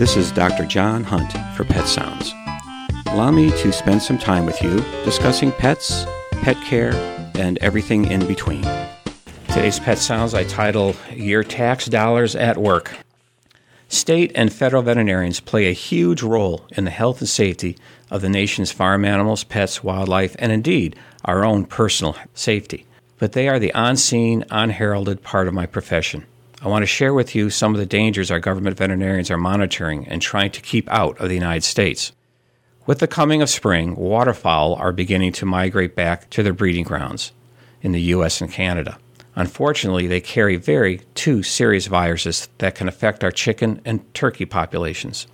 This is Dr. John Hunt for Pet Sounds. Allow me to spend some time with you discussing pets, pet care, and everything in between. Today's Pet Sounds I title Your Tax Dollars at Work. State and federal veterinarians play a huge role in the health and safety of the nation's farm animals, pets, wildlife, and indeed our own personal safety. But they are the unseen, unheralded part of my profession. I want to share with you some of the dangers our government veterinarians are monitoring and trying to keep out of the United States. With the coming of spring, waterfowl are beginning to migrate back to their breeding grounds in the U.S. and Canada. Unfortunately, they carry very two serious viruses that can affect our chicken and turkey populations.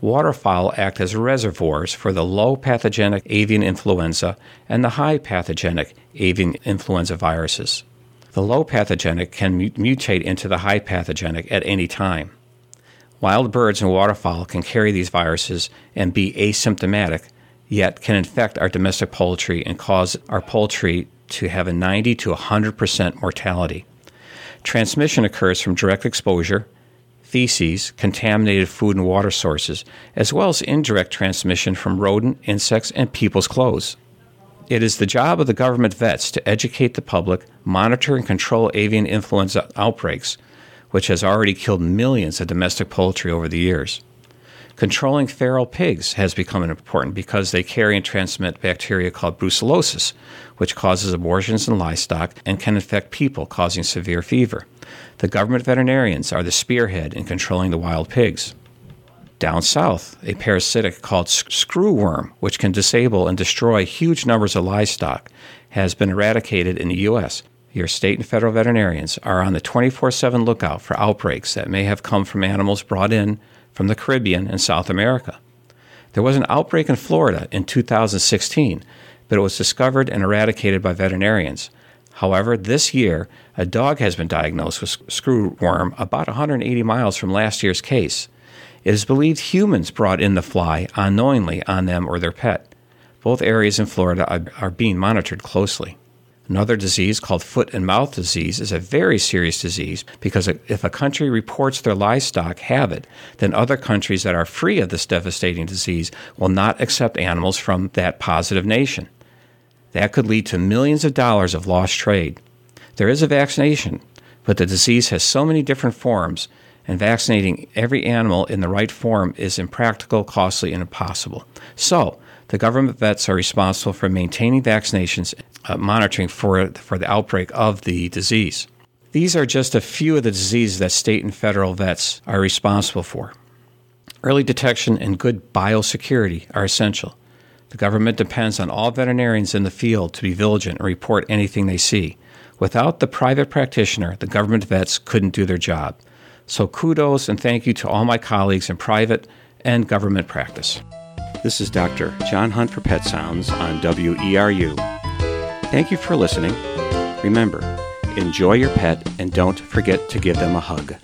Waterfowl act as reservoirs for the low pathogenic avian influenza and the high pathogenic avian influenza viruses. The low pathogenic can mutate into the high pathogenic at any time. Wild birds and waterfowl can carry these viruses and be asymptomatic, yet can infect our domestic poultry and cause our poultry to have a 90 to 100% mortality. Transmission occurs from direct exposure, feces, contaminated food and water sources, as well as indirect transmission from rodent, insects, and people's clothes. It is the job of the government vets to educate the public, monitor and control avian influenza outbreaks, which has already killed millions of domestic poultry over the years. Controlling feral pigs has become important because they carry and transmit bacteria called brucellosis, which causes abortions in livestock and can infect people, causing severe fever. The government veterinarians are the spearhead in controlling the wild pigs. Down south, a parasitic called screwworm, which can disable and destroy huge numbers of livestock, has been eradicated in the U.S. Your state and federal veterinarians are on the 24 7 lookout for outbreaks that may have come from animals brought in from the Caribbean and South America. There was an outbreak in Florida in 2016, but it was discovered and eradicated by veterinarians. However, this year, a dog has been diagnosed with screwworm about 180 miles from last year's case. It is believed humans brought in the fly unknowingly on them or their pet. Both areas in Florida are, are being monitored closely. Another disease called foot and mouth disease is a very serious disease because if a country reports their livestock have it, then other countries that are free of this devastating disease will not accept animals from that positive nation. That could lead to millions of dollars of lost trade. There is a vaccination, but the disease has so many different forms, and vaccinating every animal in the right form is impractical, costly, and impossible. So, the government vets are responsible for maintaining vaccinations uh, monitoring for, for the outbreak of the disease. These are just a few of the diseases that state and federal vets are responsible for. Early detection and good biosecurity are essential. The government depends on all veterinarians in the field to be vigilant and report anything they see. Without the private practitioner, the government vets couldn't do their job. So kudos and thank you to all my colleagues in private and government practice. This is Dr. John Hunt for Pet Sounds on WERU Thank you for listening. Remember, enjoy your pet and don't forget to give them a hug.